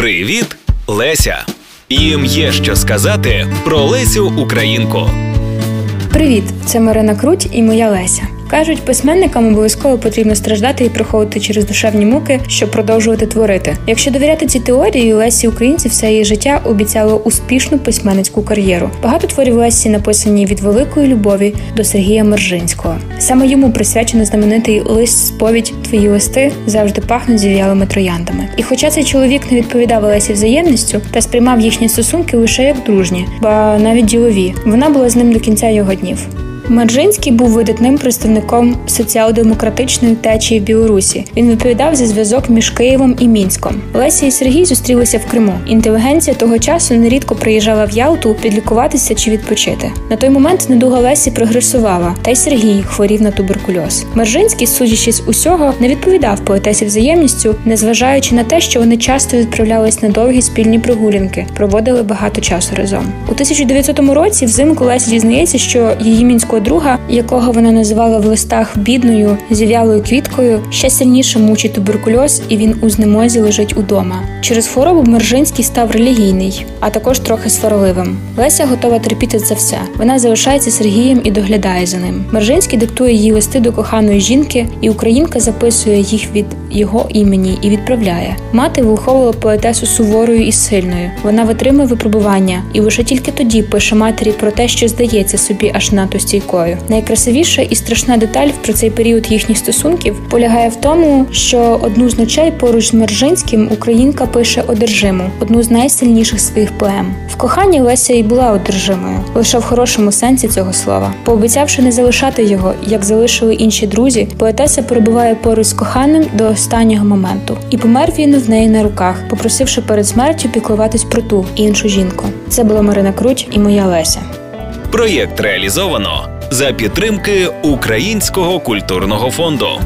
Привіт, Леся! Їм є що сказати про Лесю Українку. Привіт, це Марина Круть і моя Леся. Кажуть, письменникам обов'язково потрібно страждати і проходити через душевні муки, щоб продовжувати творити. Якщо довіряти цій теорії, Лесі Українці все її життя обіцяло успішну письменницьку кар'єру. Багато творів Лесі написані від великої любові до Сергія Мержинського. Саме йому присвячено знаменитий лист сповідь Твої листи завжди пахнуть зів'ялими трояндами. І хоча цей чоловік не відповідав Лесі взаємністю та сприймав їхні стосунки лише як дружні, ба навіть ділові, вона була з ним до кінця його днів. Маржинський був видатним представником соціал-демократичної течії в Білорусі. Він відповідав за зв'язок між Києвом і Мінськом. Леся і Сергій зустрілися в Криму. Інтелігенція того часу нерідко приїжджала в Ялту підлікуватися чи відпочити. На той момент недуга Лесі прогресувала, та й Сергій хворів на туберкульоз. Маржинський, судячи з усього, не відповідав поетесі взаємністю, незважаючи на те, що вони часто відправлялись на довгі спільні прогулянки, проводили багато часу разом. У 1900 році взимку Леся дізнається, що її мінського друга, якого вона називала в листах бідною зів'ялою квіткою, ще сильніше мучить туберкульоз, і він у знемозі лежить удома. Через хворобу Мержинський став релігійний, а також трохи сварливим. Леся готова терпіти це все. Вона залишається Сергієм і доглядає за ним. Мержинський диктує їй листи до коханої жінки, і українка записує їх від його імені і відправляє. Мати виховувала поетесу суворою і сильною. Вона витримує випробування, і лише тільки тоді пише матері про те, що здається собі аж надто стійкою. Найкрасивіша і страшна деталь про цей період їхніх стосунків полягає в тому, що одну з ночей поруч з Мержинським українка пише одержиму, одну з найсильніших своїх поем. В коханні Леся і була одержимою, лише в хорошому сенсі цього слова. Пообіцявши не залишати його, як залишили інші друзі, поетеса перебуває поруч з коханим до останнього моменту, і помер він в неї на руках, попросивши перед смертю піклуватись про ту іншу жінку. Це була Марина Круть і моя Леся. Проєкт реалізовано за підтримки Українського культурного фонду.